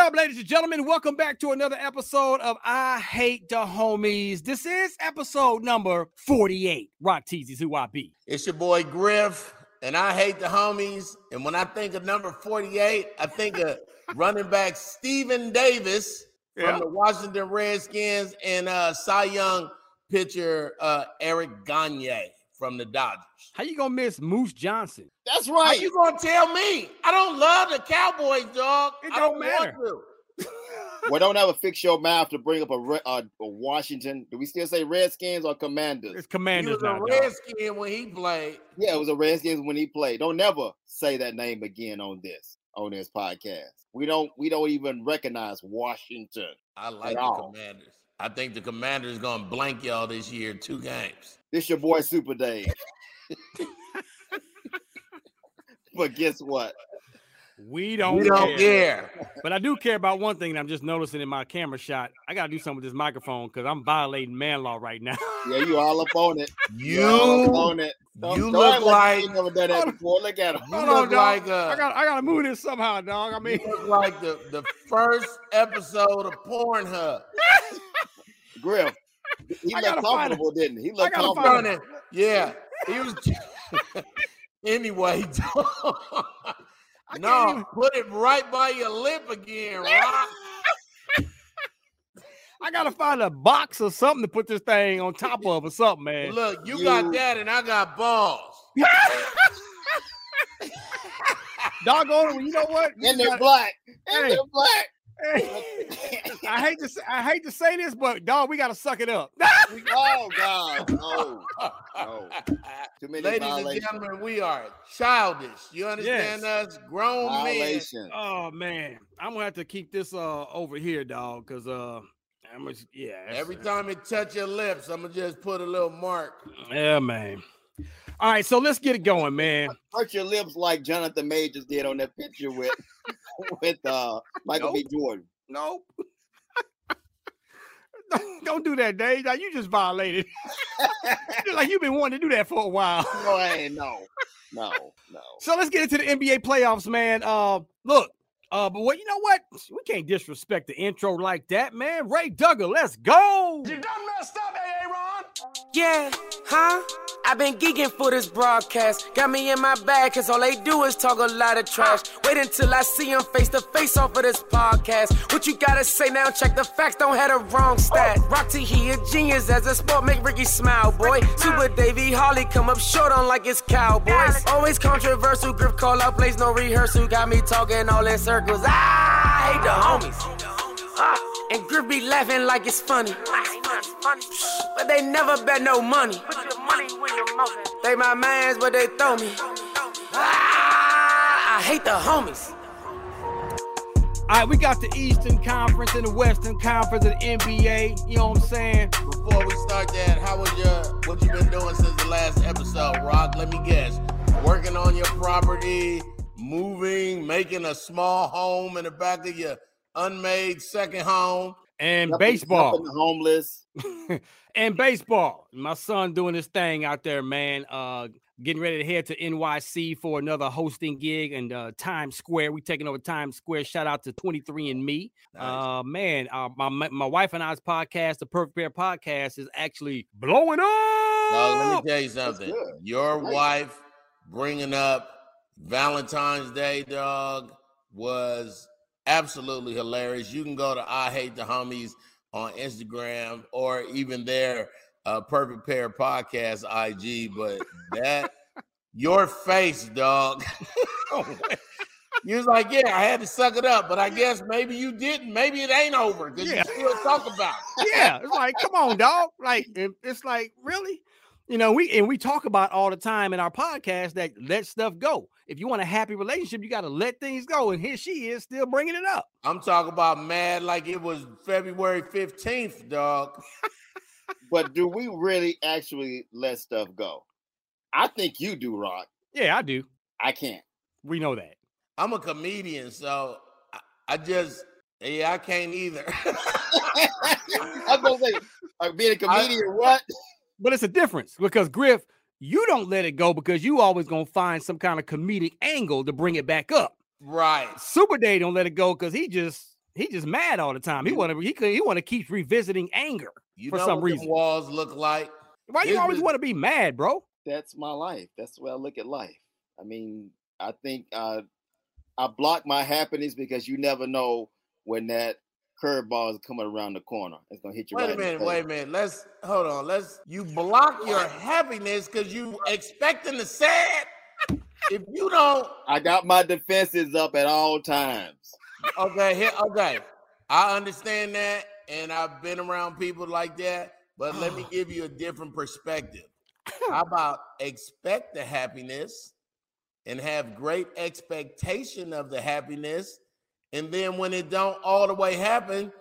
What up, ladies and gentlemen? Welcome back to another episode of I Hate the Homies. This is episode number 48. Rock Teasy's who I be. It's your boy Griff, and I hate the homies. And when I think of number 48, I think of running back Stephen Davis from Yeah. the Washington Redskins and uh Cy Young pitcher uh Eric Gagne from the Dodgers. How you gonna miss Moose Johnston? That's right. How you gonna tell me? I don't love the Cowboys, dog. It I don't don't matter. want to. Well, don't ever fix your mouth to bring up a, Re- uh, a Washington. Do we still say Redskins or Commanders? It's Commanders. He Commanders was now. a dog. When he played. Yeah, it was a Redskins when he played. Don't never say that name again on this on this podcast. We don't we don't even recognize Washington. I like the all. Commanders. I think the Commanders gonna blank y'all this year, two games. This your boy Super Dave. but guess what? We don't, We don't care. care. But I do care about one thing that I'm just noticing in my camera shot. I gotta do something with this microphone because I'm violating man law right now. Yeah, you all up on it. You all up You, on it. Don't, you don't look act like- you never done that before. Look at him. you Hold on, look dog. like I got I gotta move this somehow, dog. I you mean, look like the, the first episode of Pornhub. Griff. He looked comfortable, didn't he? He looked gotta find comfortable. Yeah, he was. anyway, dog. no, even- put it right by your lip again, Rock. I gotta find a box or something to put this thing on top of or something, man. Look, you, You- got that, and I got balls. Doggone it, you know what? You And they're gotta- black. And Hey. they're black. Hey, I hate to say, I hate to say this, but dog, we gotta suck it up. Oh God, no, no. Too many Ladies and gentlemen, we are childish. You understand us? Grown men. Oh man, I'm gonna have to keep this uh over here, dog, because uh, I'm just, yeah. that's- Every time it touch your lips, I'm gonna just put a little mark. yeah, man. All right, so let's get it going, man. Hurt your lips like Jonathan Majors did on that picture with with uh Michael B. Jordan. Nope. don't, don't do that, Dave. Now you just violated. Like you've been wanting to do that for a while. No, I ain't no, no, no. So let's get into the NBA playoffs, man. Uh, look, uh, but what you know what? We can't disrespect the intro like that, man. Ray Duggar, let's go. Yeah, huh? I've been geeking for this broadcast. Got me in my bag, cause all they do is talk a lot of trash. Wait until I see them face to face off of this podcast. What you gotta say now? Check the facts, don't have the wrong stat. Rock T, he a genius as a sport, make Ricky smile, boy. Super Davey Holly come up short on like it's Cowboys. Always controversial, Griff call out plays, no rehearsal. Got me talking all in circles. I hate the homies. Ah, And Griff be laughing like it's funny. But they never bet no money. They my mans, but they throw me. Ah, I hate the homies. All right, we got the Eastern Conference and the Western Conference of the NBA. You know what I'm saying? Before we start that, how was your what you been doing since the last episode, Rock? Let me guess. Working on your property, moving, making a small home in the back of your unmade second home. And Helping- baseball. helping the homeless. and baseball. My son doing his thing out there, man. Uh, getting ready to head to NYC for another hosting gig and uh, Times Square. We taking over Times Square. Shout out to 23 and Me. Nice. Uh, man, uh, my my my wife and I's podcast, the Perfect Pair Podcast, is actually blowing up. Dog, let me tell you something. Your Nice. wife bringing up Valentine's Day, dog, was absolutely hilarious. You can go to I Hate the Homies on Instagram or even their uh, Perfect Pair Podcast IG. But that, your face, dog. You was like, yeah, I had to suck it up, but I guess maybe you didn't. Maybe it ain't over because Yeah. you still talk about it. yeah, it's like, come on, dog. Like, it's like, really? You know, we and we talk about all the time in our podcast that let stuff go. If you want a happy relationship, you got to let things go. And here she is, still bringing it up. I'm talking about mad like it was February 15th, dog. but do we really actually let stuff go? I think you do, Rock. Yeah, I do. I can't. We know that. I'm a comedian, so I, I just yeah, I can't either. I'm gonna say, like, being a comedian, I, what? But it's a difference because Griff, you don't let it go because you always gonna find some kind of comedic angle to bring it back up. Right. Super Day don't let it go because he just he just mad all the time. He want to he could he want to keep revisiting anger you for some reason. walls look like. Why you always want to be mad, bro? That's my life. That's the way I look at life. I mean, I think uh, I block my happiness because you never know when that curveball is coming around the corner. It's gonna hit you. Wait right a minute, wait a minute. Let's hold on. Let's you block your happiness because you expecting the sad. if you don't, I got my defenses up at all times. Okay, here, okay. I understand that, and I've been around people like that. But let me give you a different perspective. How about expect the happiness and have great expectation of the happiness and then when it don't all the way happen,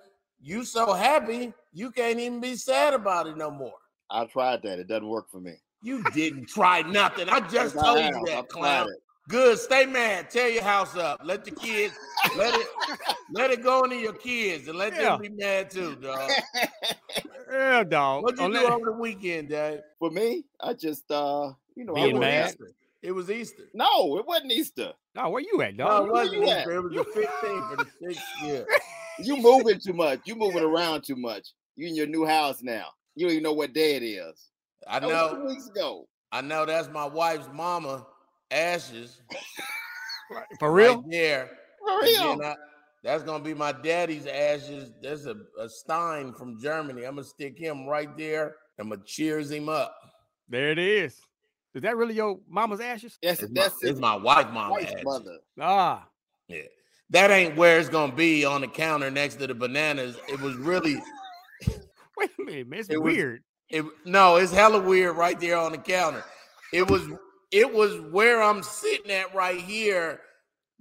you so happy you can't even be sad about it no more. I tried that. It doesn't work for me. You didn't try nothing. I just told you that, clown. Good. Stay mad. Tear your house up. Let the kids let it let it go into your kids and let yeah. them be mad too, dog. yeah, dog. What'd you On do that? over the weekend, Dave? For me, I just uh, you know, being mad. Easter. It was Easter. No, it wasn't Easter. No, where you at, dog? No, it wasn't Easter. It was the 15th for the sixth year. You moving too much. You moving around too much. You in your new house now. You don't even know what day it is. I that know. two weeks ago. I know that's my wife's mama ashes. For real? Right there. For real. I, that's gonna be my daddy's ashes. There's a, a Stein from Germany. I'm gonna stick him right there. I'm gonna cheers him up. There it is. Is that really your mama's ashes? Yes, it's that's my, it's my wife mama's ashes. mother. Ah. Yeah. That ain't where it's gonna be on the counter next to the bananas. It was really wait a minute, man. It's it weird. Was, it no, it's hella weird right there on the counter. It was it was where I'm sitting at right here.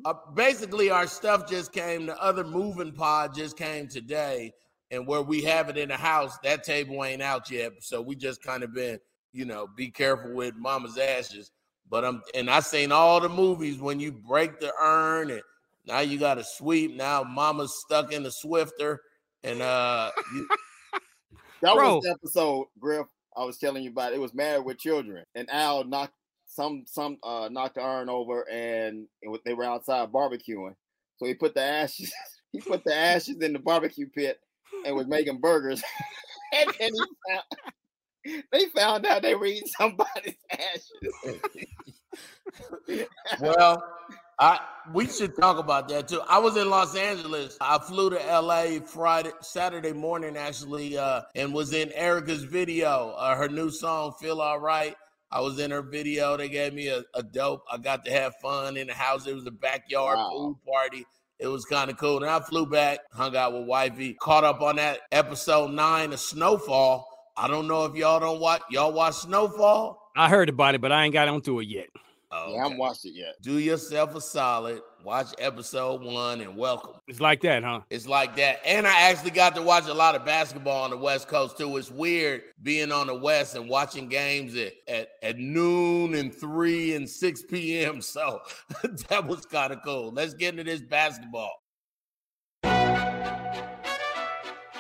Uh, basically, our stuff just came. The other moving pod just came today, and where we have it in the house, that table ain't out yet. So we just kind of been you know, be careful with mama's ashes. But I'm and I seen all the movies when you break the urn and now you got to sweep. Now mama's stuck in the Swiffer. And uh you, that Bro. was the episode, Griff. I was telling you about. It was married with children, and Al knocked some some uh knocked the urn over, and it, they were outside barbecuing. So he put the ashes. he put the ashes in the barbecue pit and was making burgers. and then he found, they found out they were eating somebody's ashes. well, I we should talk about that too. I was in Los Angeles. I flew to LA Friday, Saturday morning actually, uh, and was in Erica's video. Uh, her new song "Feel Alright." I was in her video. They gave me a, a, dope. I got to have fun in the house. It was a backyard wow. pool party. It was kind of cool. And I flew back, hung out with wifey, caught up on that episode nine of Snowfall I don't know if y'all don't watch y'all watch Snowfall. I heard about it, but I ain't got onto it yet. Oh, yeah, I haven't watched it yet. Do yourself a solid. Watch episode one and welcome. It's like that, huh? It's like that. And I actually got to watch a lot of basketball on the West Coast too. It's weird being on the West and watching games at, at, at noon and 3 and 6 p.m. So that was kind of cool. Let's get into this basketball.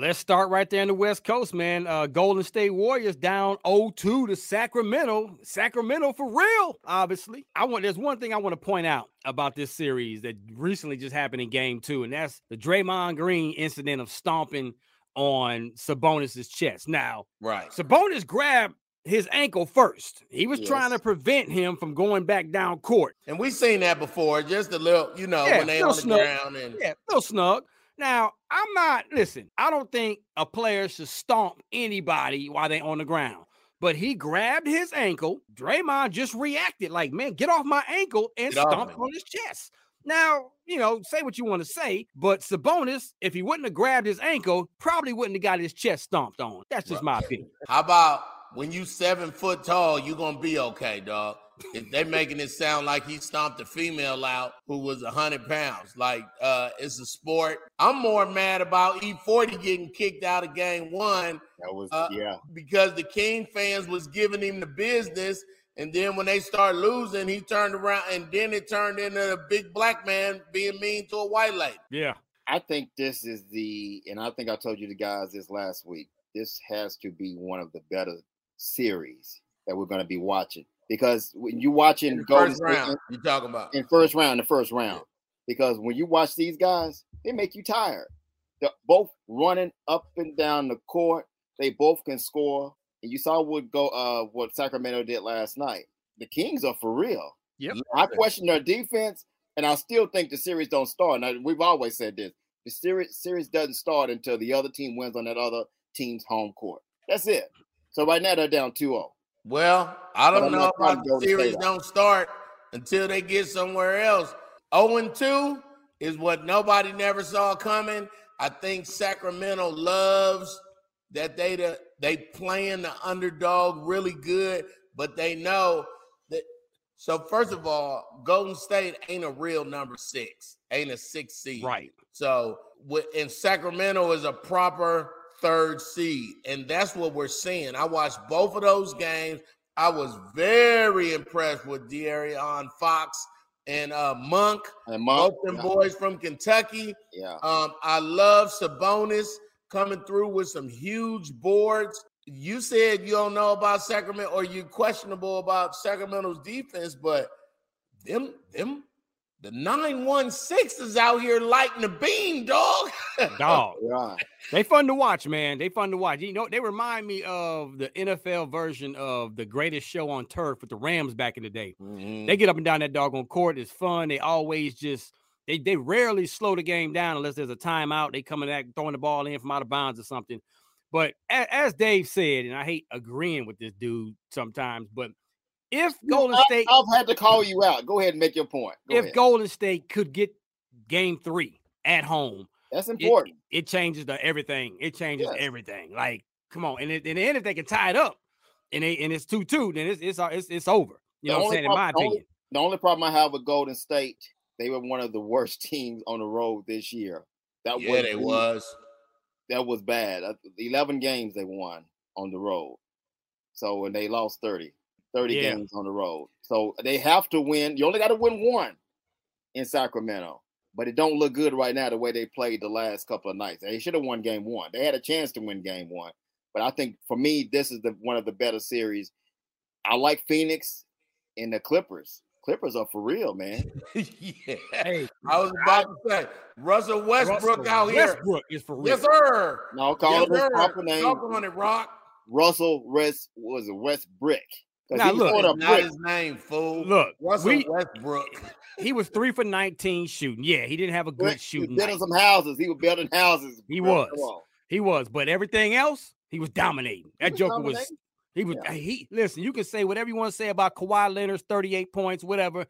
Let's start right there in the West Coast, man. Uh, Golden State Warriors down 0-2 to Sacramento. Sacramento for real, obviously. I want there's one thing I want to point out about this series that recently just happened in game two, and that's the Draymond Green incident of stomping on Sabonis's chest. Now, right, Sabonis grabbed his ankle first. He was yes. trying to prevent him from going back down court. And we've seen that before, just a little, you know, yeah, when they on the snug. ground and yeah, little snug. Now, I'm not, listen, I don't think a player should stomp anybody while they're on the ground. But he grabbed his ankle. Draymond just reacted like, man, get off my ankle and get stomped on his chest. Now, you know, say what you want to say, but Sabonis, if he wouldn't have grabbed his ankle, probably wouldn't have got his chest stomped on. That's just my opinion. How about when you seven foot tall, you gonna be okay, dog? If they making it sound like he stomped a female out who was a hundred pounds. Like uh it's a sport. I'm more mad about E40 getting kicked out of game one. That was uh, yeah. Because the King fans was giving him the business. And then when they start losing, he turned around and then it turned into a big black man being mean to a white lady. Yeah. I think this is the, and I think I told you the guys this last week. This has to be one of the better series that we're going to be watching because when you watching Golden State, round, you talking about in first round, the first round, because when you watch these guys, they make you tired. They're both running up and down the court. They both can score. And you saw what go uh what Sacramento did last night. The Kings are for real. Yep. I question their defense, and I still think the series don't start. Now we've always said this: the series series doesn't start until the other team wins on that other team's home court. That's it. So right now they're down 2-0. Well, I don't know if the series don't start until they get somewhere else. 0 2 is what nobody never saw coming. I think Sacramento loves that they the, they playing the underdog really good, but they know that. So first of all, Golden State ain't a real number six, ain't a six seed, right? So, and Sacramento is a proper third seed. And that's what we're seeing. I watched both of those games. I was very impressed with De'Aaron Fox and uh, Monk, and Monk, both them yeah. boys from Kentucky. Yeah. Um, I love Sabonis coming through with some huge boards. You said you don't know about Sacramento or you questionable about Sacramento's defense, but them them the 916 is out here lighting the beam, dog. dog. Yeah. They fun to watch, man. They fun to watch. You know, they remind me of the NFL version of the greatest show on turf with the Rams back in the day. Mm-hmm. They get up and down that dog on court. It's fun. They always just they they rarely slow the game down unless there's a timeout. They coming back throwing the ball in from out of bounds or something. But as Dave said, and I hate agreeing with this dude sometimes, but if Golden I, State, I've had to call you out. Go ahead and make your point. Go if ahead. Golden State could get Game Three at home, that's important. It, it changes the everything. It changes yes. everything. Like, come on, and, it, and then if they can tie it up, and they and it's two two, then it's it's uh, it's, it's over. You the know what I'm saying? Problem, in my opinion, only, the only problem I have with Golden State, they were one of the worst teams on the road this year. That yeah, was they was. That was bad. Uh, eleven games they won on the road, so and they lost thirty. 30 yeah. games on the road. So they have to win. You only got to win one in Sacramento. But it don't look good right now the way they played the last couple of nights. They should have won game one. They had a chance to win game one. But I think for me, this is the one of the better series. I like Phoenix and the Clippers. Clippers are for real, man. yeah. Hey, I was about to say Russell Westbrook Russell out here. Westbrook is for real. Yes, sir. No, call yes, him his proper name. Talk on it, Rock. Russell West was a Westbrick. Now look, not his name, fool. Look, Russell we, Westbrook. He was three for nineteen shooting. Yeah, he didn't have a good shooting. He was building some houses. He was building houses. He was. He was. But everything else, he was dominating. That was Joker dominating. was. He was. Yeah. Uh, he listen. You can say whatever you want to say about Kawhi Leonard's thirty-eight points, whatever.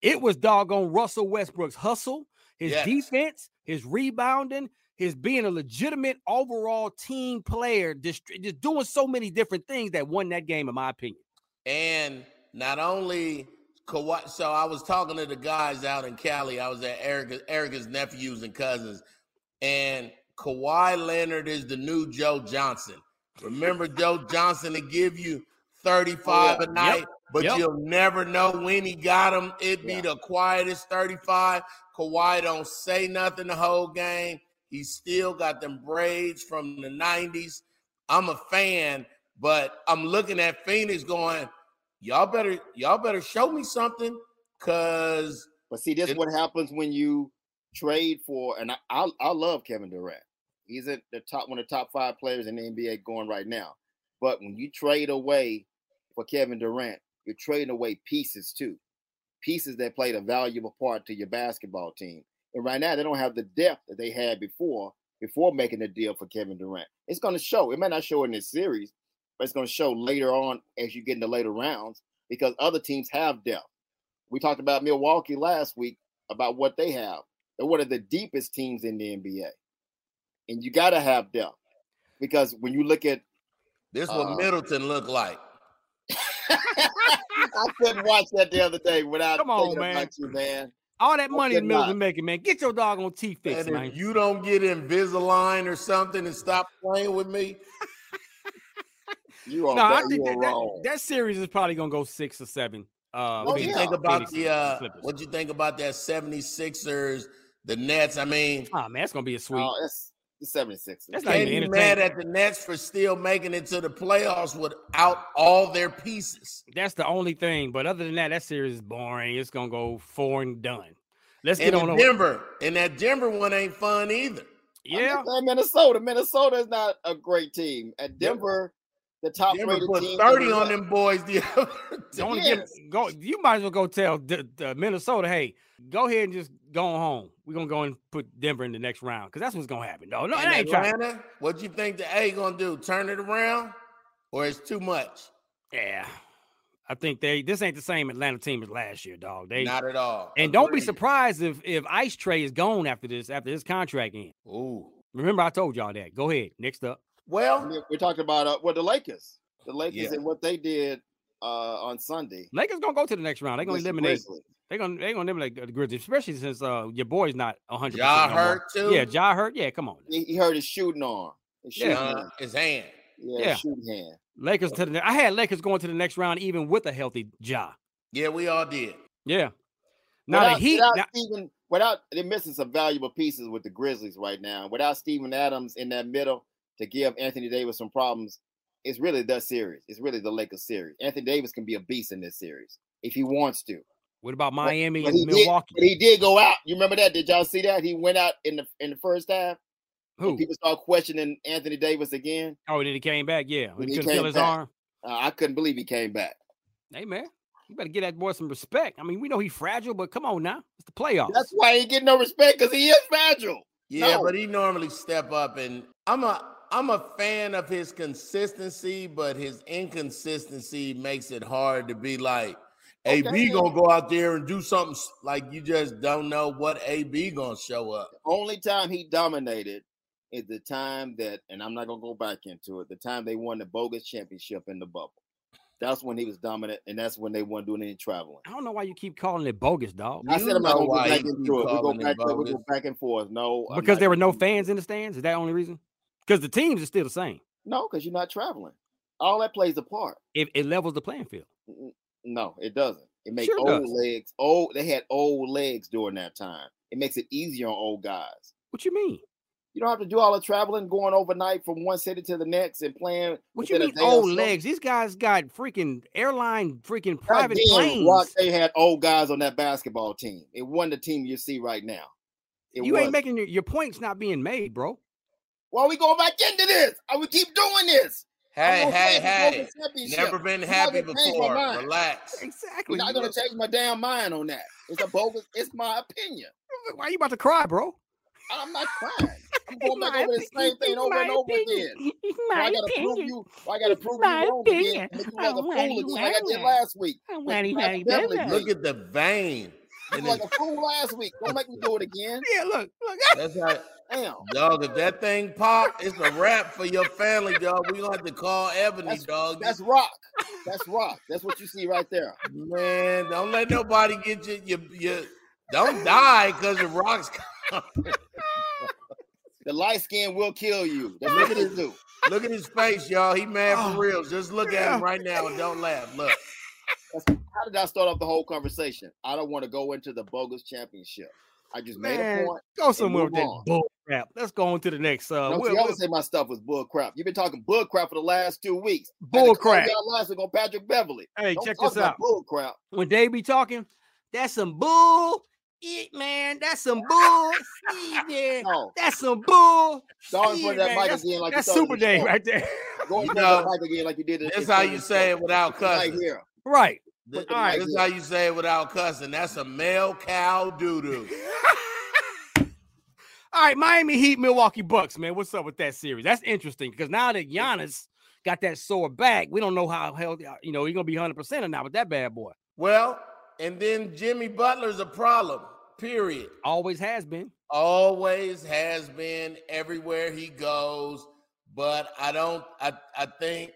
It was doggone Russell Westbrook's hustle, his yes. defense, his rebounding, his being a legitimate overall team player, just, just doing so many different things that won that game, in my opinion. And not only Kawhi, so I was talking to the guys out in Cali. I was at Erica, Erica's nephews and cousins, and Kawhi Leonard is the new Joe Johnson. Remember Joe Johnson to give you 35 oh, a night, yep. but yep. you'll never know when he got them. It'd be yeah. the quietest 35. Kawhi don't say nothing the whole game. He still got them braids from the 90s. I'm a fan, but I'm looking at Phoenix going, y'all better, y'all better show me something. Cause but see, this is what happens when you trade for, and I, I, I love Kevin Durant. He's at the top one of the top five players in the NBA going right now. But when you trade away for Kevin Durant, you're trading away pieces too. Pieces that played a valuable part to your basketball team. And right now they don't have the depth that they had before, before making the deal for Kevin Durant. It's gonna show. It may not show in this series, but it's gonna show later on as you get into later rounds because other teams have depth. We talked about Milwaukee last week about what they have. They're one of the deepest teams in the NBA. And you gotta have depth. Because when you look at this what uh, Middleton looked like. I couldn't watch that the other day without come on, man. You, man. All that money Middleton making, man. Get your dog on T fix, man. If you don't get Invisalign or something and stop playing with me. You are, no, I think that, that, that, series is probably gonna go six or seven. Uh, what do you think about Phoenix the uh, what do you think about that 76ers, the Nets? I mean, oh man, it's gonna be a sweep. Oh, it's the 76ers. That's not even be mad at the Nets for still making it to the playoffs without all their pieces. That's the only thing. But other than that, that series is boring. It's gonna go four and done. Let's and get on Denver. And that Denver one ain't fun either. Yeah, Minnesota. Minnesota is not a great team. At Denver, the top Denver rated put team. 30 on them boys the yes. get, go. You might as well go tell the, the Minnesota, hey, go ahead and just go home. We're gonna go and put Denver in the next round because that's what's gonna happen. No, no, and ain't Atlanta, what you think the A gonna do? Turn it around, or it's too much? Yeah. I think they this ain't the same Atlanta team as last year, dog. They not at all. And Agreed. don't be surprised if if Ice Trae is gone after this, after his contract ends. Ooh. Remember, I told y'all that. Go ahead. Next up. Well, we talked about uh, well the Lakers, the Lakers yeah. and what they did uh, on Sunday. Lakers gonna go to the next round. They're gonna eliminate. They're gonna they're gonna eliminate the Grizzlies, especially since uh, your boy's not hundred. Ja hurt too. Yeah, Ja hurt. Yeah, come on. He, he hurt his shooting arm. His shooting yeah, arm. his hand. Yeah, yeah. shooting hand. Lakers to the. I had Lakers going to the next round even with a healthy Ja. Yeah, we all did. Yeah. Now without, the Heat. Without now, Steven, without they're missing some valuable pieces with the Grizzlies right now. Without Steven Adams in that middle, to give Anthony Davis some problems, it's really the series. It's really the Lakers series. Anthony Davis can be a beast in this series if he wants to. What about Miami but, but and Milwaukee? Did, he did go out. You remember that? Did y'all see that? He went out in the in the first half. Who? People start questioning Anthony Davis again. Oh, and then he came back. Yeah, when he, he couldn't feel his back. arm. Uh, I couldn't believe he came back. Hey man, you better get that boy some respect. I mean, we know he's fragile, but come on now, it's the playoffs. That's why he get no respect because he is fragile. Yeah, no. but he normally step up, and I'm a I'm a fan of his consistency, but his inconsistency makes it hard to be like, okay. AB gonna go out there and do something like you just don't know what AB gonna show up. The only time he dominated is the time that, and I'm not gonna go back into it, the time they won the bogus championship in the bubble. That's when he was dominant, and that's when they weren't doing any traveling. I don't know why you keep calling it bogus, dog. I said I'm not gonna go back into it. We go back, we go back and forth. No, because there were no fans in the stands. Is that the only reason? Because the teams are still the same. No, because you're not traveling. All that plays a part. It, it levels the playing field. No, it doesn't. It makes sure old does. legs. Old. They had old legs during that time. It makes it easier on old guys. What you mean? You don't have to do all the traveling, going overnight from one city to the next, and playing. What you mean old legs? These guys got freaking airline, freaking private planes. Rock, they had old guys on that basketball team. It won the team you see right now. It you was. ain't making your, your points not being made, bro. Why are we going back into this? I would keep doing this. Hey, hey, hey. Never been happy before. Relax. Exactly. I'm not going to change my damn mind on that. It's a bogus. it's my opinion. Why are you about to cry, bro? I'm not crying. I'm going back over the same thing over and over opinion. again. It's my I gotta opinion. prove you. I gotta prove you wrong opinion. again. Make you like a fool again, like I did last week. Look at the vein. like a fool last week. Don't make me do it again. Yeah, look, look. That's how. Damn. Dog, if that thing pop, it's a wrap for your family, dog. We gonna have to call Ebony, that's, dog. That's rock. That's rock. That's what you see right there. Man, don't let nobody get you. You, you don't die because the rocks. The light skin will kill you. That's what it do. Look at his face, y'all. He mad for oh, real. Just look at him right now and don't laugh. Look. How did I start off the whole conversation? I don't want to go into the bogus championship. I just Man, made a point. Go somewhere with that bull crap. Let's go on to the next. Uh, no, we'll, see, I would say my stuff was bull crap. You've been talking bull crap for the last two weeks. Bull crap. Last week on Patrick Beverley. Hey, don't check this out. Bull crap. When they be talking, that's some bull. Eat man, that's some bull. man. No. That's some bull. Don't put that mic again like that's Super Dave right there. Go and put that mic again like you did. That's how you say it without cussing. Right here. Right. This, All right. This is how you say it without cussing. That's a male cow doo doo. All right, Miami Heat, Milwaukee Bucks, man. What's up with that series? That's interesting because now that Giannis got that sore back, we don't know how healthy, uh, you know, he's gonna be 100 percent or not with that bad boy. Well, and then Jimmy Butler's a problem. Period. Always has been. Always has been everywhere he goes. But I don't. I I think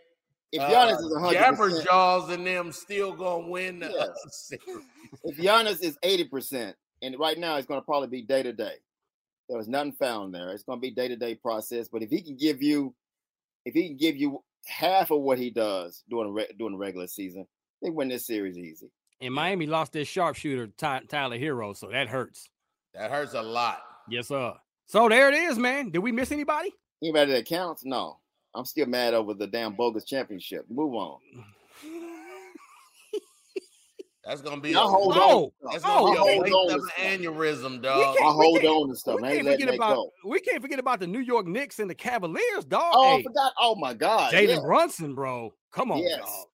if Giannis uh, is 100, Jabber Jaws and them still gonna win the yes. series. If Giannis is 80 percent, and right now it's gonna probably be day to day. There was nothing found there. It's gonna be day to day process. But if he can give you, if he can give you half of what he does during during the regular season, they win this series easy. And Miami lost their sharpshooter Ty- Tyler Herro, so that hurts. That hurts a lot. Yes, sir. So there it is, man. Did we miss anybody? Anybody that counts? No. I'm still mad over the damn bogus championship. Move on. That's gonna be. I hold on. That's gonna oh, be a hold on aneurysm, dog. I hold on to stuff. We can't, forget about, go. we can't forget about the New York Knicks and the Cavaliers, dog. Oh, hey, I forgot. Oh my God, Jalen yeah. Brunson, bro. Come on, yes. dog.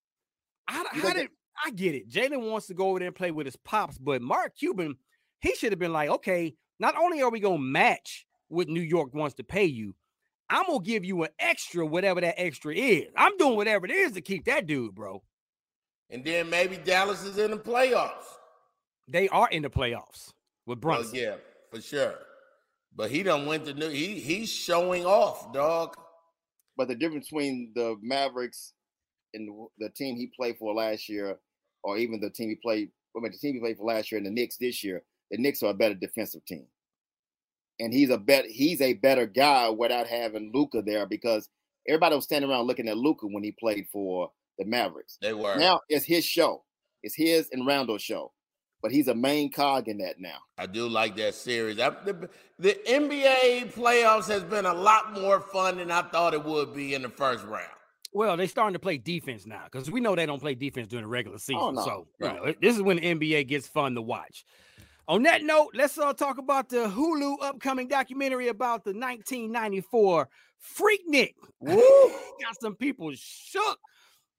How, how did I get it? Jalen wants to go over there and play with his pops, but Mark Cuban, he should have been like, okay, not only are we gonna match what New York wants to pay you, I'm gonna give you an extra, whatever that extra is. I'm doing whatever it is to keep that dude, bro. And then maybe Dallas is in the playoffs. They are in the playoffs with Brunson. Well, yeah, for sure. But he don't went to new. He he's showing off, dog. But the difference between the Mavericks and the team he played for last year, or even the team he played, I mean, the team he played for last year and the Knicks this year, the Knicks are a better defensive team and he's a bet he's a better guy without having Luka there because everybody was standing around looking at Luka when he played for the Mavericks. They were. Now it's his show. It's his and Roundo's show. But he's a main cog in that now. I do like that series. I, the, the NBA playoffs has been a lot more fun than I thought it would be in the first round. Well, they're starting to play defense now because we know they don't play defense during the regular oh, season. Oh, no, so no. You know, this is when the NBA gets fun to watch. On that note, let's uh, talk about the Hulu upcoming documentary about the 1994 Freaknik. Woo! Got some people shook.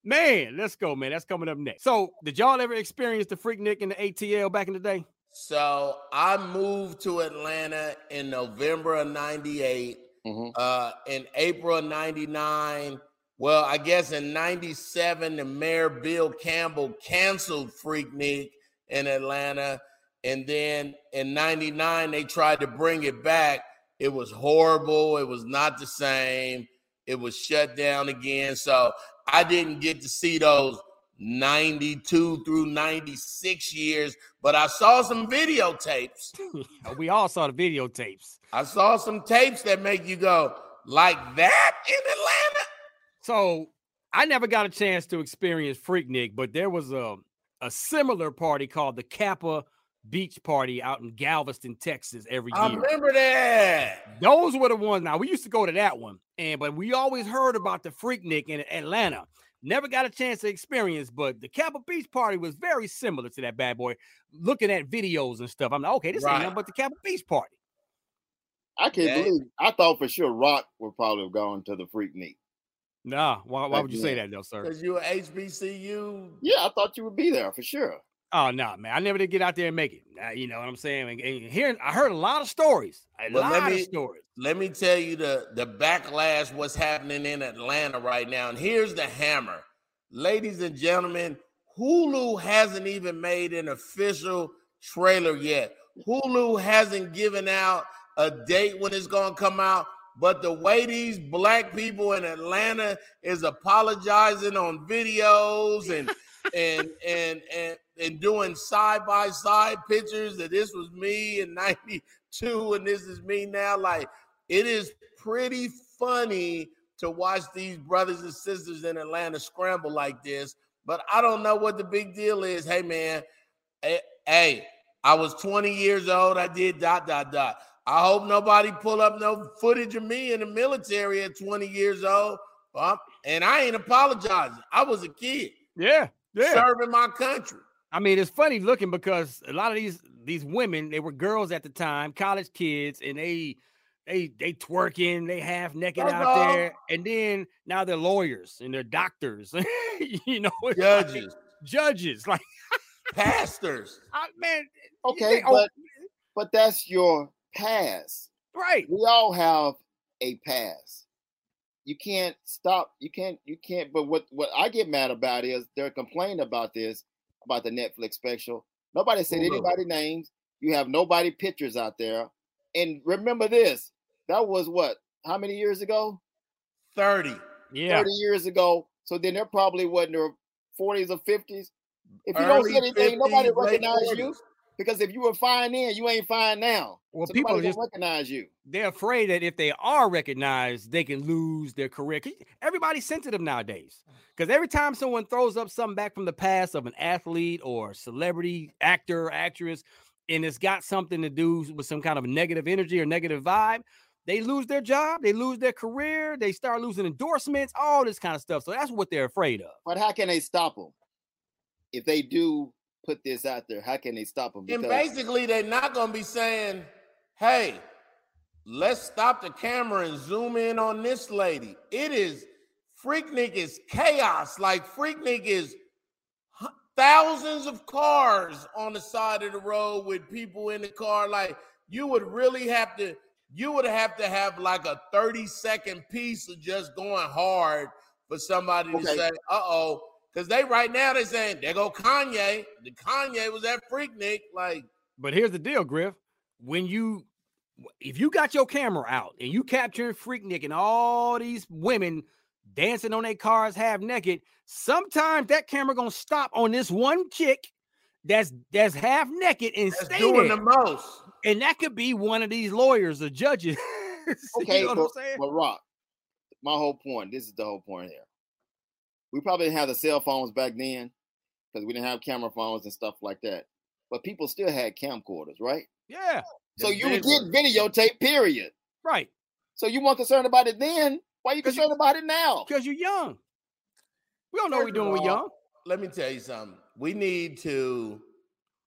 Man, let's go, man. That's coming up next. So, did y'all ever experience the Freaknik in the ATL back in the day? So, I moved to Atlanta in November of 98. Mm-hmm. Uh, in April of 99, well, I guess in 97, the mayor Bill Campbell canceled Freaknik in Atlanta. And then in 99, they tried to bring it back. It was horrible. It was not the same. It was shut down again. So I didn't get to see those 92 through 96 years, but I saw some videotapes. we all saw the videotapes. I saw some tapes that make you go, like that in Atlanta? So I never got a chance to experience Freaknik, but there was a, a similar party called the Kappa beach party out in Galveston, Texas every year. I remember that. Those were the ones. Now we used to go to that one, and but we always heard about the Freaknik in Atlanta. Never got a chance to experience, but the Kappa Beach party was very similar to that bad boy. Looking at videos and stuff, I'm like, okay, this right. ain't nothing but the Kappa Beach party. I can't yeah. believe. I thought for sure Rock would probably have gone to the Freaknik. Nah, why, why would you say that though, sir? Because you're HBCU. Yeah, I thought you would be there for sure. Oh no, man! I never did get out there and make it. Uh, you know what I'm saying? And, and here, I heard a lot of stories. A but lot me, of stories. Let me tell you the the backlash. What's happening in Atlanta right now? And here's the hammer, ladies and gentlemen. Hulu hasn't even made an official trailer yet. Hulu hasn't given out a date when it's going to come out. But the way these black people in Atlanta is apologizing on videos and and and and and doing side by side pictures that this was me in 92 and this is me now like it is pretty funny to watch these brothers and sisters in Atlanta scramble like this. But I don't know what the big deal is. Hey, man, hey, hey I was 20 years old. I did dot, dot, dot. I hope nobody pull up no footage of me in the military at 20 years old. and I ain't apologizing. I was a kid. Yeah, yeah. Serving my country. I mean, it's funny looking because a lot of these these women, they were girls at the time, college kids, and they they they twerking, they half naked out there, and then now they're lawyers and they're doctors, you know, judges, like, judges, like pastors. I, man, okay, oh but but that's your past, right? We all have a past. You can't stop. You can't. You can't. But what what I get mad about is they're complaining about this about the Netflix special. Nobody said mm-hmm. anybody names. You have nobody pictures out there. And remember this, that was what? How many years ago? 30. Yeah. 30 years ago. So then they're probably what in their 40s or 50s. If you Early don't say anything, 50s, nobody recognize you. Because if you were fine then, you ain't fine now. Well, so people just recognize you. They're afraid that if they are recognized, they can lose their career. Everybody's sensitive nowadays. Mm. Because every time someone throws up something back from the past of an athlete or celebrity, actor, actress, and it's got something to do with some kind of negative energy or negative vibe, they lose their job, they lose their career, they start losing endorsements, all this kind of stuff. So that's what they're afraid of. But how can they stop them if they do put this out there? How can they stop them? Because- and basically, they're not going to be saying, "Hey, let's stop the camera and zoom in on this lady." It is Freaknik is chaos. Like Freaknik is thousands of cars on the side of the road with people in the car. Like you would really have to, you would have to have like a 30 second piece of just going hard for somebody okay. to say, uh oh. Because they right now they're saying, they go Kanye. The Kanye was at Freaknik. Like, but here's the deal, Griff. When you if you got your camera out and you capturing Freaknik and all these women dancing on their cars half naked, sometimes that camera gonna stop on this one chick that's that's half naked and that's stay doing there. the most. And that could be one of these lawyers or judges. okay, you know but, but Rock, my whole point. This is the whole point here. We probably didn't have the cell phones back then because we didn't have camera phones and stuff like that. But people still had camcorders, right? Yeah. So you would get videotape, period. Right. So you weren't concerned about it then. Why are you concerned you, about it now? Because you're young. We don't know what we're doing. We're young. Let me tell you something. We need to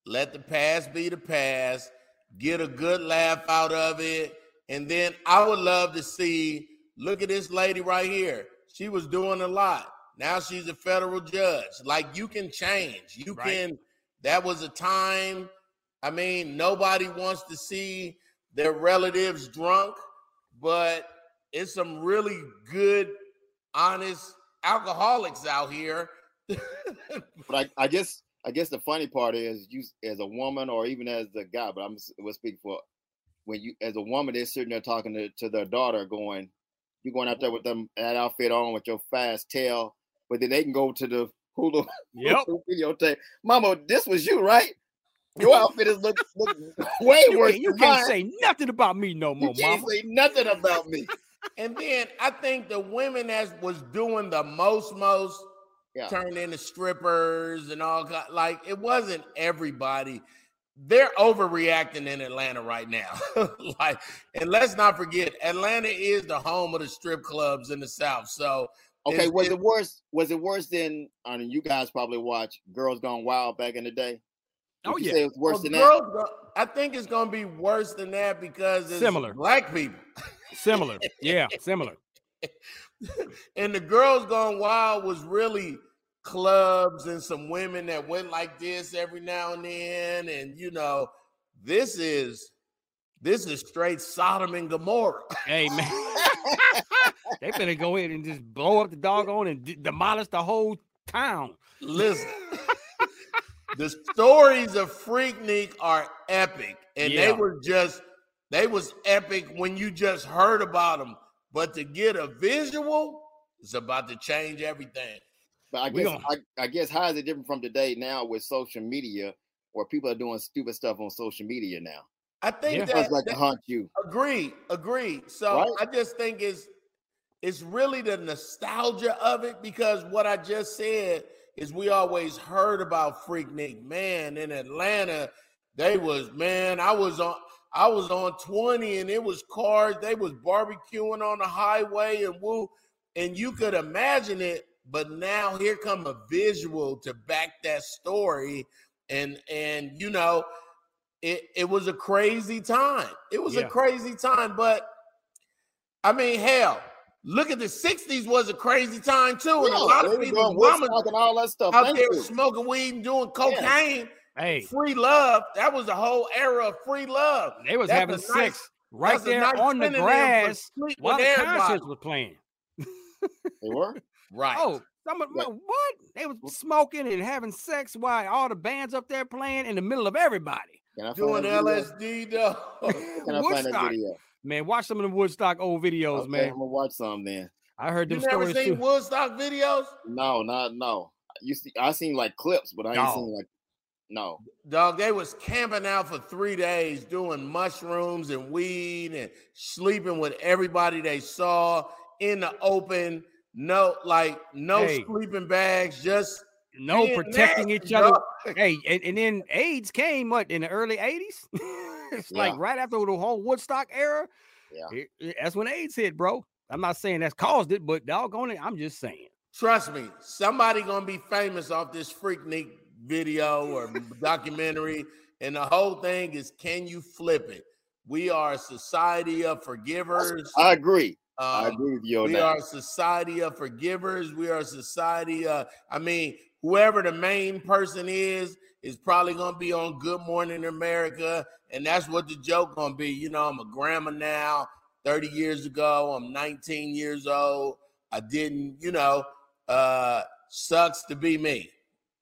let the past be the past, get a good laugh out of it. And then I would love to see look at this lady right here. She was doing a lot. Now she's a federal judge. Like you can change. You right. can. That was a time. I mean, nobody wants to see their relatives drunk, but it's some really good, honest alcoholics out here. but I, I guess I guess the funny part is you as a woman or even as a guy, but I'm speak for when you as a woman they're sitting there talking to, to their daughter going, You're going out there with them that outfit on with your fast tail, but then they can go to the Hulu, yep. videotape. Mama, this was you, right? Your outfit is look, look way you worse. Can't, you can't say nothing about me no more, you can't mama. Say nothing about me and then I think the women that was doing the most, most yeah. turned into strippers and all. Like it wasn't everybody. They're overreacting in Atlanta right now. like, and let's not forget, Atlanta is the home of the strip clubs in the South. So, okay, was it, it worse? Was it worse than? I mean, you guys probably watch Girls Gone Wild back in the day. Oh, Would oh yeah, it was worse well, than that. I think it's going to be worse than that because it's similar black people. Similar. Yeah, similar. and the girls gone wild was really clubs and some women that went like this every now and then. And you know, this is this is straight Sodom and Gomorrah. Hey man, they better go in and just blow up the doggone and d- demolish the whole town. Listen, the stories of Freaknik are epic, and yeah. they were just they was epic when you just heard about them, but to get a visual is about to change everything. But I guess I, I, guess how is it different from today now with social media, where people are doing stupid stuff on social media now? I think yeah. that like to haunt you. Agree, agree. So right? I just think it's it's really the nostalgia of it because what I just said is we always heard about Freaknik. Man, in Atlanta, they was man. I was on I was on 20 and it was cars. They was barbecuing on the highway and woo. And you could imagine it, but now here come a visual to back that story. And and you know, it, it was a crazy time. It was yeah. a crazy time, but I mean, hell, look at the 60s was a crazy time too. And yeah, a lot of people talking all that stuff out Thank there you. smoking weed and doing cocaine. Hey, free love. That was the whole era of free love. They was that's having sex nice, right there nice on the grass while the concerts was playing. they were right. Oh, some of, what? They was smoking and having sex while all the bands up there playing in the middle of everybody. Doing LSD though. Can I Woodstock. Man, watch some of the Woodstock old videos, okay, man. I'm gonna watch some then. I heard them you never stories seen too. Woodstock videos? No, not no. You see, I seen like clips, but I ain't seen like no. Dog, they was camping out for three days doing mushrooms and weed and sleeping with everybody they saw in the open. No, like no hey. sleeping bags, just no protecting nasty, each other. Hey, and, and, then AIDS came what in the early 80s? it's yeah. like right after the whole Woodstock era. Yeah. It, it, that's when AIDS hit, bro. I'm not saying that's caused it, but doggone it, I'm just saying. Trust me, somebody gonna be famous off this Freaknik video or documentary, and the whole thing is can you flip it? We are a society of forgivers. I agree. Um, I agree with you. we that. are a society of forgivers. We are a society. Uh, I mean, whoever the main person is is probably gonna be on Good Morning America, and that's what the joke gonna be. You know, I'm a grandma now. 30 years ago, I'm 19 years old. I didn't, you know, uh, sucks to be me.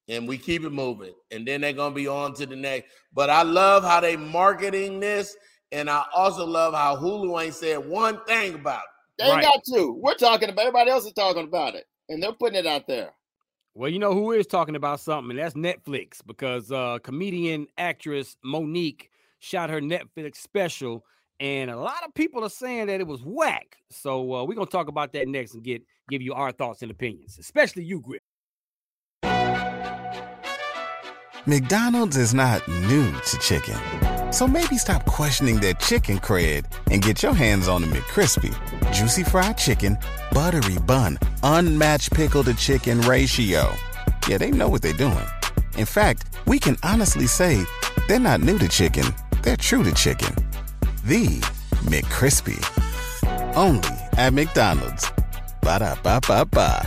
And we keep it moving. And then they're gonna be on to the next. But I love how they marketing this. And I also love how Hulu ain't said one thing about it. They right. got to. We're talking about everybody else is talking about it. And they're putting it out there. Well, you know who is talking about something, and that's Netflix because uh, comedian actress Mo'Nique shot her Netflix special, and a lot of people are saying that it was whack. So uh, we're gonna talk about that next and get give you our thoughts and opinions, especially you, Griff. McDonald's is not new to chicken, so maybe stop questioning their chicken cred and get your hands on the McCrispy, juicy fried chicken buttery bun, unmatched pickle to chicken ratio. Yeah, they know what they're doing. In fact, we can honestly say they're not new to chicken, they're true to chicken. The McCrispy. Only at McDonald's. Ba da ba ba ba.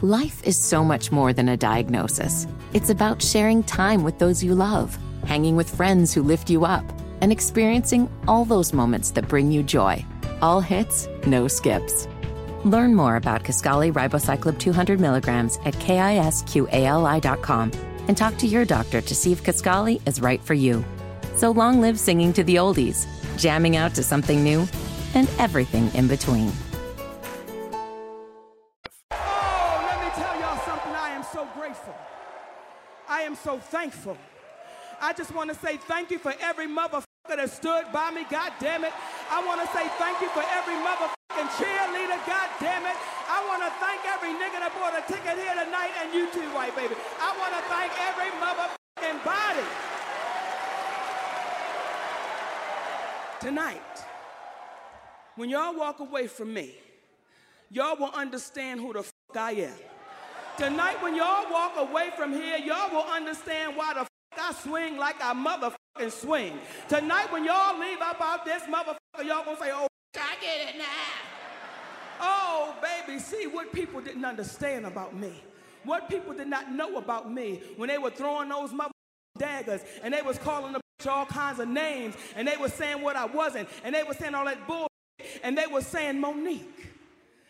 Life is so much more than a diagnosis. It's about sharing time with those you love, hanging with friends who lift you up and experiencing all those moments that bring you joy. All hits, no skips. Learn more about Kisqali Ribociclib 200 milligrams at kisqali.com and talk to your doctor to see if Kisqali is right for you. So long live singing to the oldies, jamming out to something new, and everything in between. Oh, let me tell y'all something. I am so grateful. I am so thankful. I just want to say thank you for every mother that stood by me, God damn it. I want to say thank you for every motherfucking cheerleader, God damn it. I want to thank every nigga that bought a ticket here tonight and you too, white baby. I want to thank every motherfucking body. Tonight, when y'all walk away from me, y'all will understand who the fuck I am. Tonight, when y'all walk away from here, y'all will understand why the fuck I swing like a motherfucker and swing. Tonight, when y'all leave about this motherfucker, y'all gonna say, oh, I get it now. Oh, baby, see what people didn't understand about me. What people did not know about me when they were throwing those mother daggers and they was calling the all kinds of names and they were saying what I wasn't and they were saying all that bull and they were saying, Mo'Nique,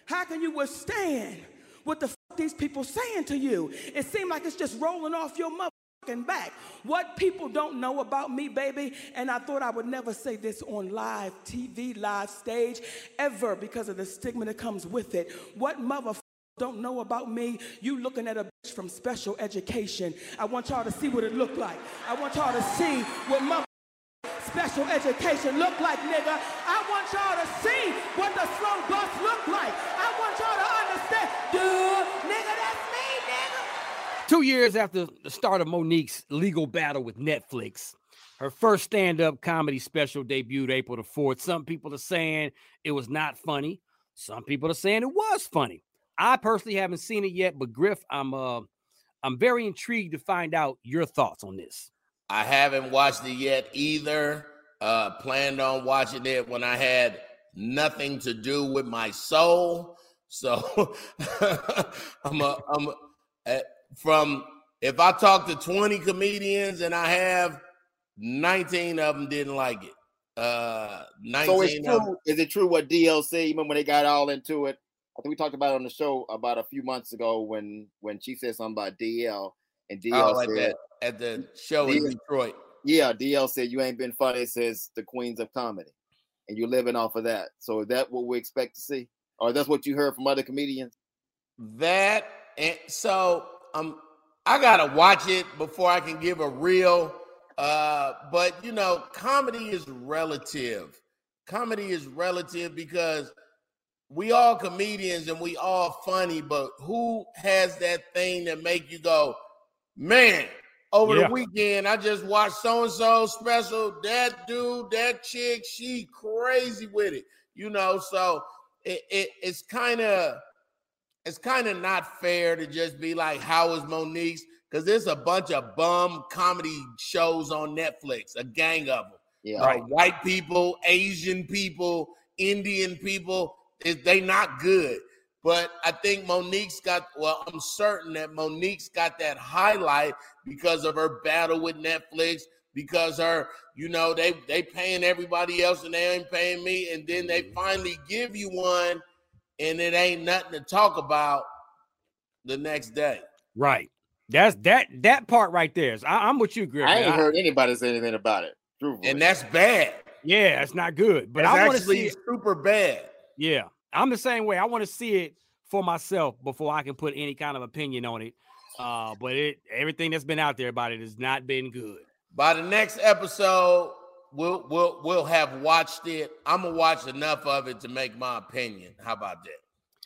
how can you withstand what the fuck these people saying to you? It seemed like it's just rolling off your mother back. What people don't know about me, baby, and I thought I would never say this on live TV, live stage, ever because of the stigma that comes with it. What mother don't know about me, you looking at a bitch from special education. I want y'all to see what it looked like. I want y'all to see what mother special education look like, nigga. I want y'all to see what the slow bus look like. I want y'all to understand, dude, nigga, that's me, nigga. Two years after the start of Mo'Nique's legal battle with Netflix, her first stand-up comedy special debuted April the 4th. Some people are saying it was not funny. Some people are saying it was funny. I personally haven't seen it yet, but Griff, I'm uh I'm very intrigued to find out your thoughts on this. I haven't watched it yet either. Uh planned on watching it when I had nothing to do with my soul. So I'm a I'm a, from if I talk to 20 comedians and I have 19 of them didn't like it. Uh, 19 so it's true. Is it true what DLC? Remember when they got all into it? I think we talked about it on the show about a few months ago when when she said something about DL and DL oh, said at, at the show DL, in Detroit. Yeah, DL said you ain't been funny since the Queens of Comedy, and you're living off of that. So is that what we expect to see, or that's what you heard from other comedians? That and so um, I gotta watch it before I can give a real uh, but you know, comedy is relative. Comedy is relative because we all comedians and we all funny, but who has that thing that make you go, man, over yeah. the weekend, I just watched so and so special. That dude, that chick, she crazy with it, you know. So it, it it's kind of it's kind of not fair to just be like, "How is Mo'Nique's?" because there's a bunch of bum comedy shows on Netflix, a gang of them. Yeah. Right. White people, Asian people, Indian people, they not good. But I think Mo'Nique's got, well, I'm certain that Mo'Nique's got that highlight because of her battle with Netflix, because her, you know, they they paying everybody else and they ain't paying me. And then they mm-hmm. finally give you one and it ain't nothing to talk about the next day. Right. That's that that part right there. Is, I, am with you, Griff. I ain't I, heard anybody say anything about it. And that's bad. Yeah, it's not good. But I want to see it. super bad. Yeah, I'm the same way. I want to see it for myself before I can put any kind of opinion on it. Uh, but it everything that's been out there about it has not been good. By the next episode, we'll we'll we'll have watched it. I'm gonna watch enough of it to make my opinion. How about that?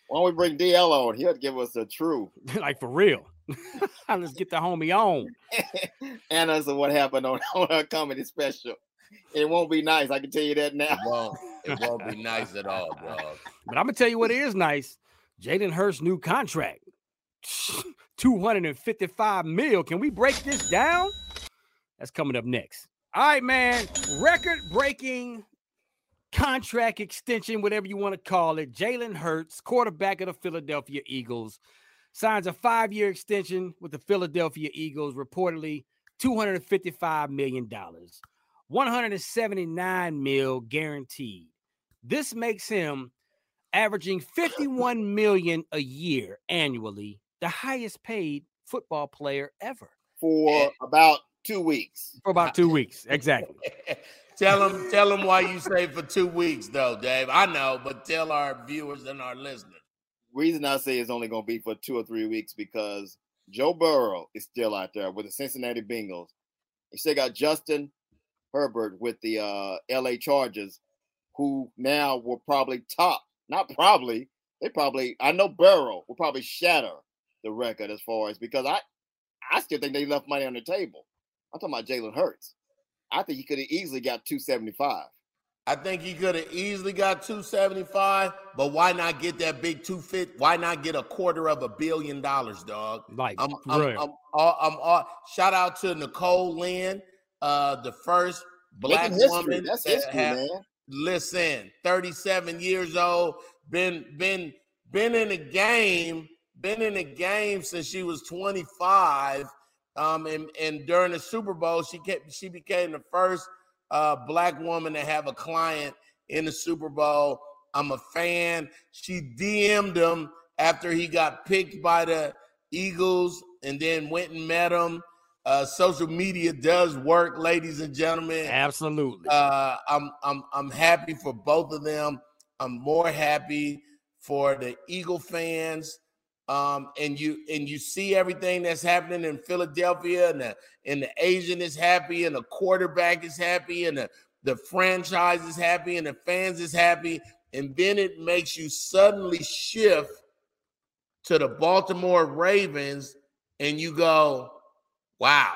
Why don't we bring DL on? He'll give us a true, like for real. Let's get the homie on. Anna's what happened on, on her comedy special. It won't be nice. I can tell you that now. It won't, it won't be nice at all, bro. But I'm gonna tell you what is nice. Jalen Hurts' new contract. 255 mil. Can we break this down? That's coming up next. All right, man. Record breaking contract extension, whatever you want to call it. Jalen Hurts, quarterback of the Philadelphia Eagles, signs a five year extension with the Philadelphia Eagles, reportedly $255 million, 179 mil guaranteed. This makes him averaging 51 million a year annually, the highest paid football player ever. For about two weeks. For about two weeks, exactly. tell them, tell them why you say for two weeks, though, Dave. I know, but tell our viewers and our listeners reason I say it's only going to be for two or three weeks because Joe Burrow is still out there with the Cincinnati Bengals. They still got Justin Herbert with the uh, LA Chargers, who now will probably top, not probably, they probably, I know Burrow will probably shatter the record as far as because I, I still think they left money on the table. I'm talking about Jalen Hurts. I think he could have easily got 275. I think he could have easily got 275, but why not get that big two fit? Why not get a quarter of a billion dollars, dog? Like, I'm, I'm, I'm, I'm, all, I'm all, shout out to Nicole Lynn, uh, the first black woman. That's history, have, man. Listen, 37 years old, been been been in the game, been in the game since she was 25. Um, and, and during the Super Bowl, she kept she became the first uh, black woman to have a client in the Super Bowl. I'm a fan. She DM'd him after he got picked by the Eagles and then went and met him. Uh, social media does work, ladies and gentlemen. Absolutely. Uh, I'm I'm I'm happy for both of them. I'm more happy for the Eagle fans um, and you and you see everything that's happening in Philadelphia, and the and the Asian is happy, and the quarterback is happy, and the the franchise is happy, and the fans is happy, and then it makes you suddenly shift to the Baltimore Ravens, and you go, "Wow,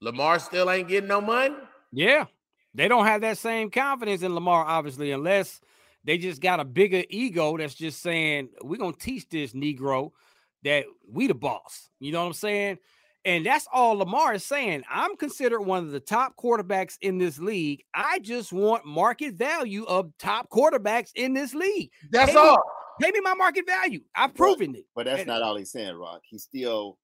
Lamar still ain't getting no money." Yeah, they don't have that same confidence in Lamar, obviously, unless they just got a bigger ego that's just saying, we're going to teach this Negro that we the boss. You know what I'm saying? And that's all Lamar is saying. I'm considered one of the top quarterbacks in this league. I just want market value of top quarterbacks in this league. That's pay all. Me, pay me my market value. I've proven but, it. But that's and, not all he's saying, Rock. He's still,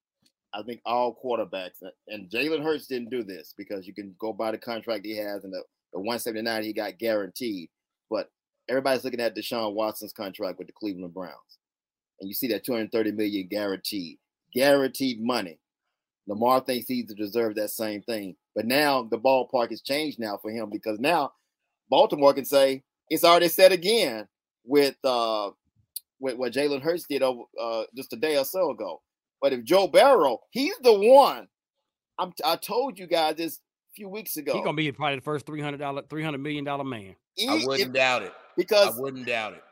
I think, all quarterbacks, and Jalen Hurts didn't do this because you can go by the contract he has and the, the 179 he got guaranteed. Everybody's looking at Deshaun Watson's contract with the Cleveland Browns, and you see that 230 million guaranteed, guaranteed money. Lamar thinks he deserves that same thing, but now the ballpark has changed now for him because now Baltimore can say it's already set again with uh with what Jalen Hurts did over uh, just a day or so ago. But if Joe Burrow, he's the one. I'm, I told you guys this a few weeks ago. He's gonna be probably the first three hundred dollar, three hundred million dollar man. He, I wouldn't if, doubt it because I wouldn't doubt it.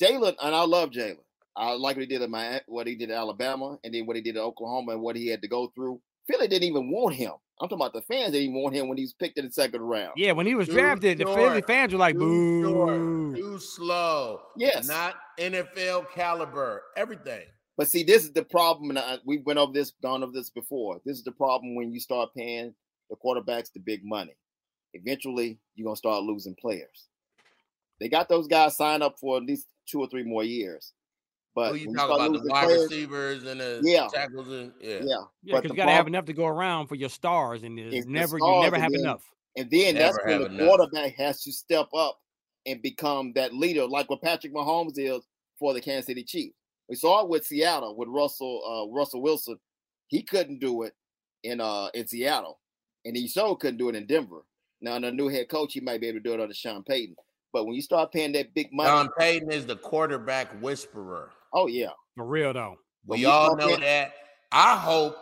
Jalen, and I love Jalen. I like what he did at my what he did at Alabama, and then what he did at Oklahoma, and what he had to go through. Philly didn't even want him. I'm talking about the fans didn't even want him when he was picked in the second round. Yeah, when he was too drafted, short, the Philly fans were like, "Boo, short, too slow." Yes, not NFL caliber, everything. But see, this is the problem, and I, we went over this, gone over this before. This is the problem when you start paying the quarterbacks the big money. Eventually, you're gonna start losing players. They got those guys signed up for at least two or three more years. But oh, you talk about the wide players, receivers and the yeah. tackles and yeah, yeah, yeah. Because you got to have enough to go around for your stars, and it's never the you never have then, enough. And then never that's when the enough. quarterback has to step up and become that leader, like what Patrick Mahomes is for the Kansas City Chiefs. We saw it with Seattle with Russell uh, Russell Wilson. He couldn't do it in uh in Seattle, and he so couldn't do it in Denver. Now, under a new head coach, he might be able to do it under Sean Payton. But when you start paying that big money, Sean Payton is the quarterback whisperer. Oh yeah, for real though. We all know paying- that. I hope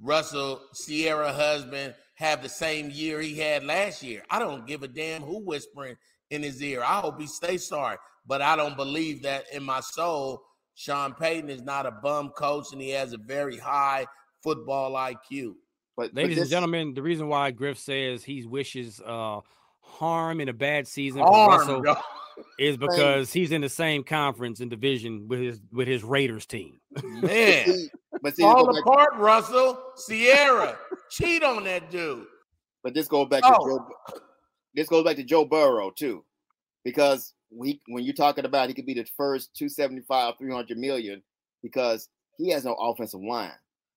Russell Ciara husband have the same year he had last year. I don't give a damn who whispering in his ear. I hope he stays sorry, but I don't believe that in my soul. Sean Payton is not a bum coach, and he has a very high football IQ. But ladies but this, and gentlemen, the reason why Griff says he wishes uh, harm in a bad season for Russell is because he's in the same conference and division with his with his Raiders team. Man, but see, fall apart, to- Russell Ciara, cheat on that dude. But this goes back oh. to Joe. This goes back to Joe Burrow too, because we when you're talking about he could be the first 275, 300 million because he has no offensive line.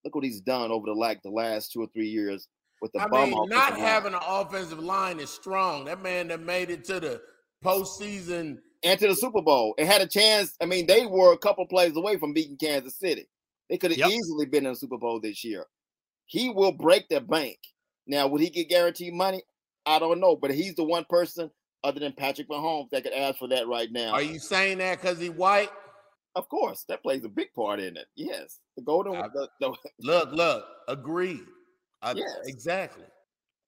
Look what he's done over the like the last two or three years with the I bum mean, not line. having an offensive line is strong. That man that made it to the postseason and to the Super Bowl. It had a chance. I mean, they were a couple plays away from beating Kansas City. They could have yep. easily been in the Super Bowl this year. He will break the bank. Now, would he get guaranteed money? I don't know, but he's the one person other than Patrick Mahomes that could ask for that right now. Are you saying that because he white? Of course, that plays a big part in it. Yes, the golden. I, the, the, look, look, agreed. I, yes. exactly.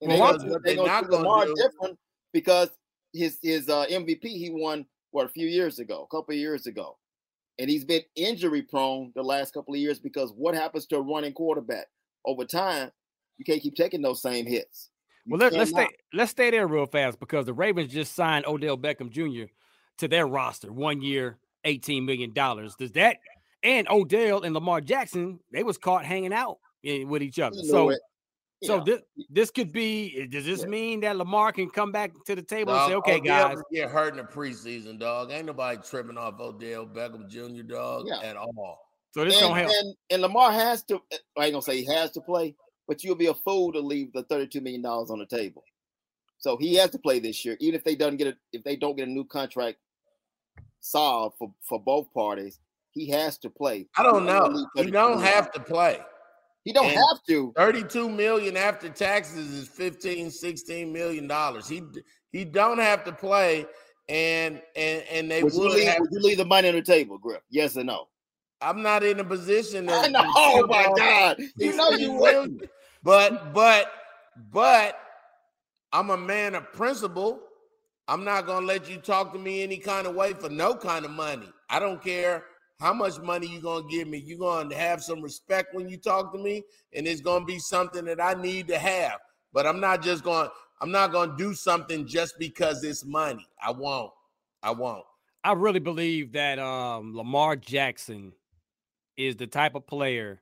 And well, they're, they're not going to do different because his his uh, MVP he won what a few years ago, a couple of years ago, and he's been injury prone the last couple of years because what happens to a running quarterback over time? You can't keep taking those same hits. You well, let, us stay let's stay there real fast because the Ravens just signed Odell Beckham Jr. to their roster, one year, eighteen million dollars. Does that and Odell and Lamar Jackson they was caught hanging out with each other. So it. So yeah. this this could be. Eh, does this yeah. mean that Lamar can come back to the table dog, and say, "Okay, Odell guys, get hurt in the preseason, dog. Ain't nobody tripping off Odell Beckham Jr. dog yeah. at all." So this and, don't help. And, and Lamar has to. Eh, I ain't gonna say he has to play, but you'll be a fool to leave the thirty-two million dollars on the table. So he has to play this year, even if they don't get a, if they don't get a new contract solved for for both parties. He has to play. I don't know. He don't have to play. He don't and have to. 32 million after taxes is 15, 16 million dollars. He he don't have to play and and and they would, would you leave, have would you leave the money on the table, Griff? Yes or no? I'm not in a position. To, I know. Oh my God! You know you will. But but but I'm a man of principle. I'm not gonna let you talk to me any kind of way for no kind of money. I don't care how much money you're gonna give me. You're gonna have some respect when you talk to me, and it's gonna be something that I need to have. But I'm not just going. I'm not gonna do something just because it's money. I won't. I won't. I really believe that um, Lamar Jackson is the type of player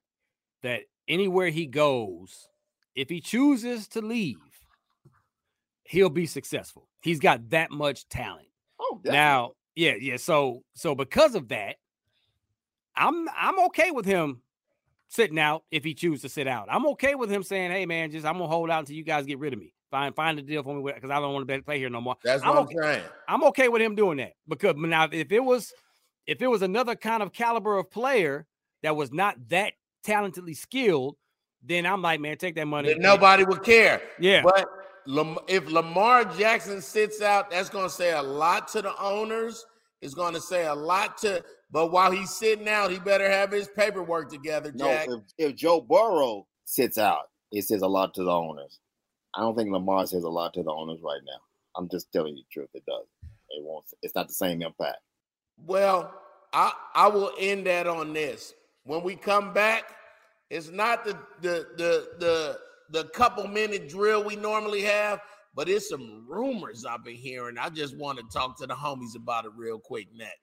that anywhere he goes, if he chooses to leave, he'll be successful. He's got that much talent. Oh, definitely. now, yeah, yeah. So, so because of that, I'm I'm okay with him sitting out if he chooses to sit out. I'm okay with him saying, "Hey, man, just I'm gonna hold out until you guys get rid of me. Find find a deal for me because I don't want to play here no more." That's I'm what okay. I'm saying. I'm okay with him doing that because now if it was if it was another kind of caliber of player that was not that talentedly skilled, then I'm like, man, take that money. That nobody would care. Yeah. But Lam- if Lamar Jackson sits out, that's going to say a lot to the owners. It's going to say a lot to. But while he's sitting out, he better have his paperwork together, No, Jack. if, if Joe Burrow sits out, it says a lot to the owners. I don't think Lamar says a lot to the owners right now. I'm just telling you the truth. It does. It won't. It's not the same impact. Well, I I will end that on this. When we come back, it's not the the the the the couple minute drill we normally have, but it's some rumors I've been hearing. I just want to talk to the homies about it real quick next.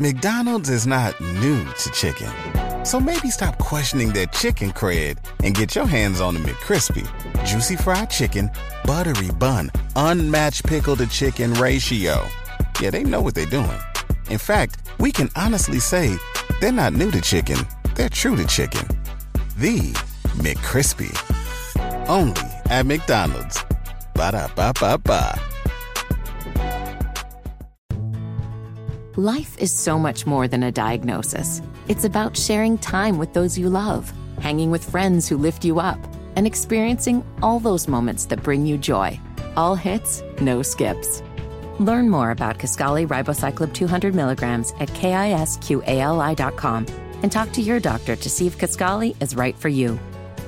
McDonald's is not new to chicken. So maybe stop questioning their chicken cred and get your hands on the McCrispy. Juicy fried chicken, buttery bun, unmatched pickle to chicken ratio. Yeah, they know what they're doing. In fact, we can honestly say they're not new to chicken, they're true to chicken. The McCrispy. Only at McDonald's. Ba da ba ba ba. Life is so much more than a diagnosis. It's about sharing time with those you love, hanging with friends who lift you up, and experiencing all those moments that bring you joy. All hits, no skips. Learn more about Kisqali Ribociclib 200 milligrams at kisqali.com and talk to your doctor to see if Kisqali is right for you.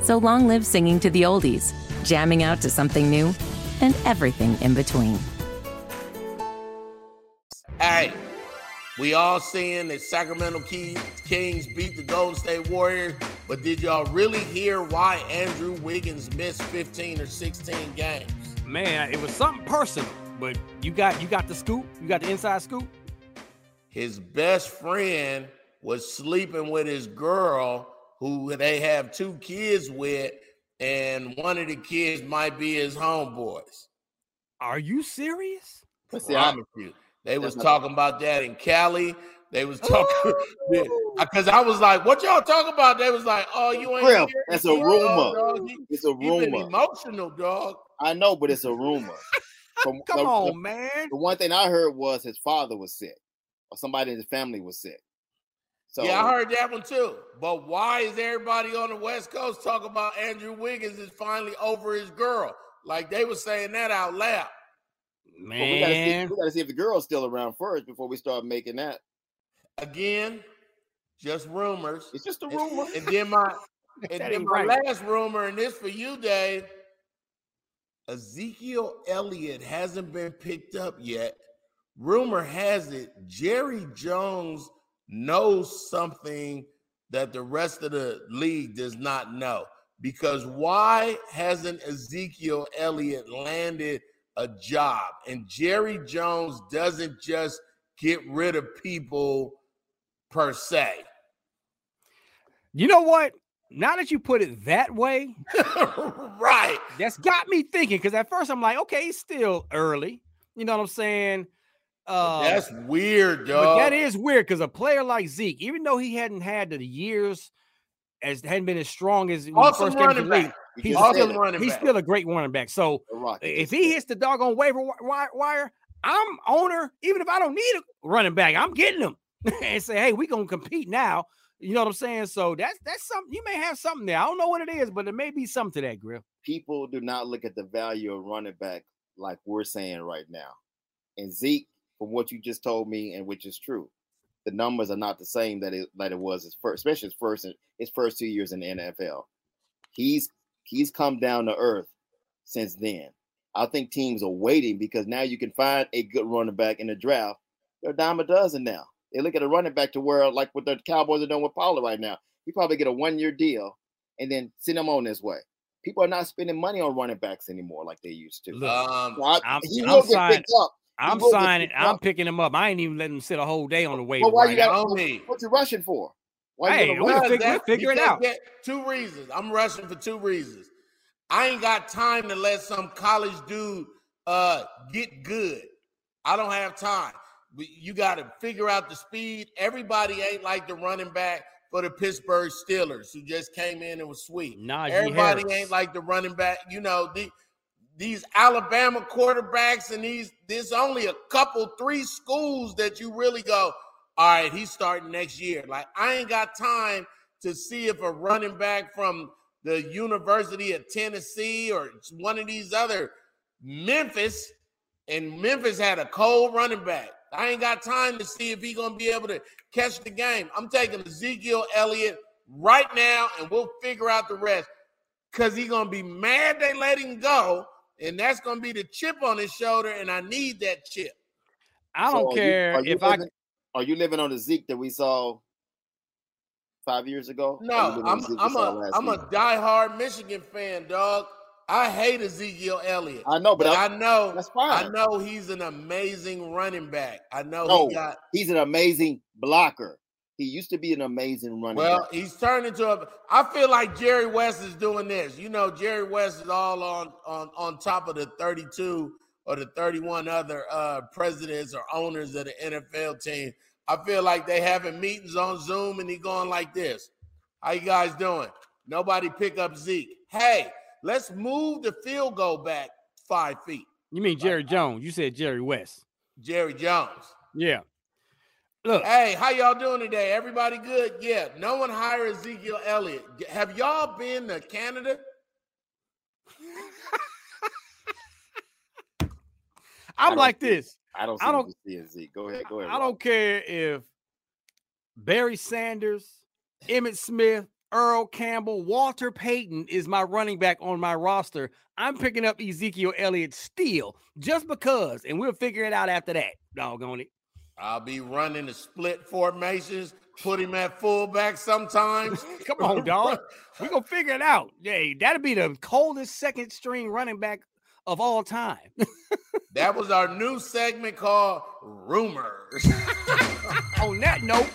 So long live singing to the oldies, jamming out to something new, and everything in between. Hey, we all seeing that Sacramento Key- Kings beat the Golden State Warriors, but did y'all really hear why Andrew Wiggins missed 15 or 16 games? Man, it was something personal, but you got you got the scoop. You got the inside scoop. His best friend was sleeping with his girl who they have two kids with, and one of the kids might be his homeboys. Are you serious? But see, I, Promise you. They was talking about that in Cali. They was talking because I was like, "What y'all talking about?" They was like, "Oh, you ain't." Griff, hear that's a dog, rumor. dog. He, it's a he been rumor. emotional, dog. I know, but it's a rumor. From Come the, on, the- man. the one thing I heard was his father was sick, or somebody in his family was sick. So yeah, I heard that one too. But why is everybody on the West Coast talking about Andrew Wiggins is finally over his girl? Like they were saying that out loud. but we gotta, see, Man, we gotta see if the girl's still around first before we start making that. Again, just rumors. It's just a rumor. And then my and then my right. last rumor, and this for you, Dave. Ezekiel Elliott hasn't been picked up yet. Rumor has it Jerry Jones knows something that the rest of the league does not know. Because why hasn't Ezekiel Elliott landed a job? And Jerry Jones doesn't just get rid of people per se. you know what? Now that you put it that way, right. that's got me thinking. Because at first I'm like, okay, it's still early. You know what I'm saying? Uh, That's weird, dog. But that is weird because a player like Zeke, even though he hadn't had the years as hadn't been as strong as awesome first running league, he's it. running he's back. still a great running back. So The Rock, you if he hits the doggone waiver wi- wi- wire, I'm owner. Even if I don't need a running back, I'm getting him and say, hey, we're gonna compete now. You know what I'm saying? So that's that's something you may have something there. I don't know what it is, but there may be something to that, Griff. people do not look at the value of running back like we're saying right now. And Zeke, from what you just told me, and which is true. The numbers are not the same that it that it was his first, especially his first his first two years in the NFL. He's he's come down to earth since then. I think teams are waiting because now you can find a good running back in the draft. They're a dime a dozen now. They look at a running back to where like what the Cowboys are doing with Pollard right now. You probably get a one year deal and then send him on this way. People are not spending money on running backs anymore like they used to. Look, um, so I, I'm, I'm signing. I'm signing. I'm picking him up. I ain't even letting him sit a whole day on the waiver. Well, why right you got, What you rushing for? Why hey, we'll figure, we'll figure it out. Two reasons. I'm rushing for two reasons. I ain't got time to let some college dude uh, get good. I don't have time. You got to figure out the speed. Everybody ain't like the running back for the Pittsburgh Steelers who just came in and was sweet. Nah, everybody ain't like the running back. You know the, these Alabama quarterbacks and these. There's only a couple, three schools that you really go. All right, he's starting next year. Like I ain't got time to see if a running back from the University of Tennessee or one of these other Memphis, and Memphis had a cold running back. I ain't got time to see if he's gonna be able to catch the game. I'm taking Ezekiel Elliott right now, and we'll figure out the rest. Cause he's gonna be mad they let him go, and that's gonna be the chip on his shoulder, and I need that chip. I don't so care you, if living, I. Are you living on the Zeke that we saw five years ago? No, I'm I'm a I'm a diehard Michigan fan, dog. I hate Ezekiel Elliott. I know, but, but I, know that's fine. I know he's an amazing running back. I know no, he got he's an amazing blocker. He used to be an amazing running well, back. he's turned into a I feel like Jerry West is doing this. You know, Jerry West is all on on on top of the 32 or the 31 other uh presidents or owners of the NFL team. I feel like they having meetings on Zoom and he going like this. How you guys doing? Nobody pick up Zeke. Hey, let's move the field goal back five feet. You mean Jerry Jones? You said Jerry West. Jerry Jones. Yeah. Look. Hey, how y'all doing today? Everybody good? Yeah. No one hire Ezekiel Elliott. Have y'all been to Canada? I'm like this. I don't. I don't see Zeke. Go ahead. Go ahead. I don't care if Barry Sanders, Emmitt Smith, Earl Campbell, Walter Payton is my running back on my roster. I'm picking up Ezekiel Elliott still just because, and we'll figure it out after that. Doggone it. I'll be running the split formations, put him at fullback sometimes. Come on, dog. We're gonna figure it out. Yeah, that'll be the coldest second string running back of all time. that was our new segment called Rumors. On that note,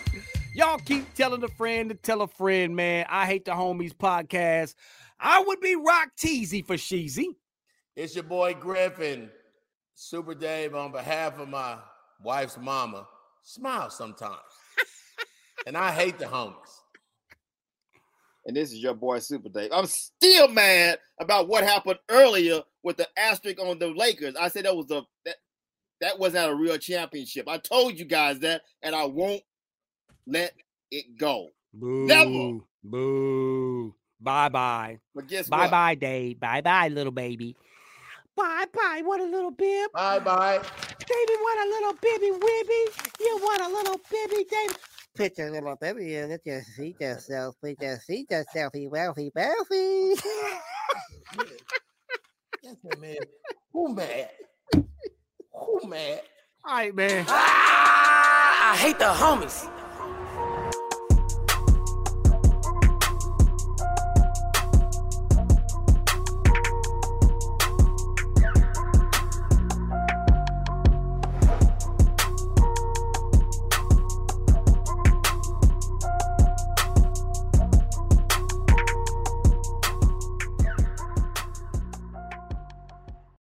y'all keep telling a friend to tell a friend, man. I hate the homies podcast. I would be rock teasy for Sheezy. It's your boy Griffin, Super Dave, on behalf of my wife's mama. Smile sometimes. and I hate the homies. And this is your boy Super Dave. I'm still mad about what happened earlier with the asterisk on the Lakers. I said that was a that that wasn't a real championship. I told you guys that, and I won't let it go. Boo, Never. Boo. Bye bye. But guess bye what? bye, Dave. Bye bye, little baby. Bye bye. What a little bib. Bye bye. David, what a little bibby wibby. You want a little bibby, David. Put your little baby in it. Just see yourself. Just see yourself. Wealthy, wealthy. Yes, man. Who mad? Who mad? All right, man. Ah, I hate the homies.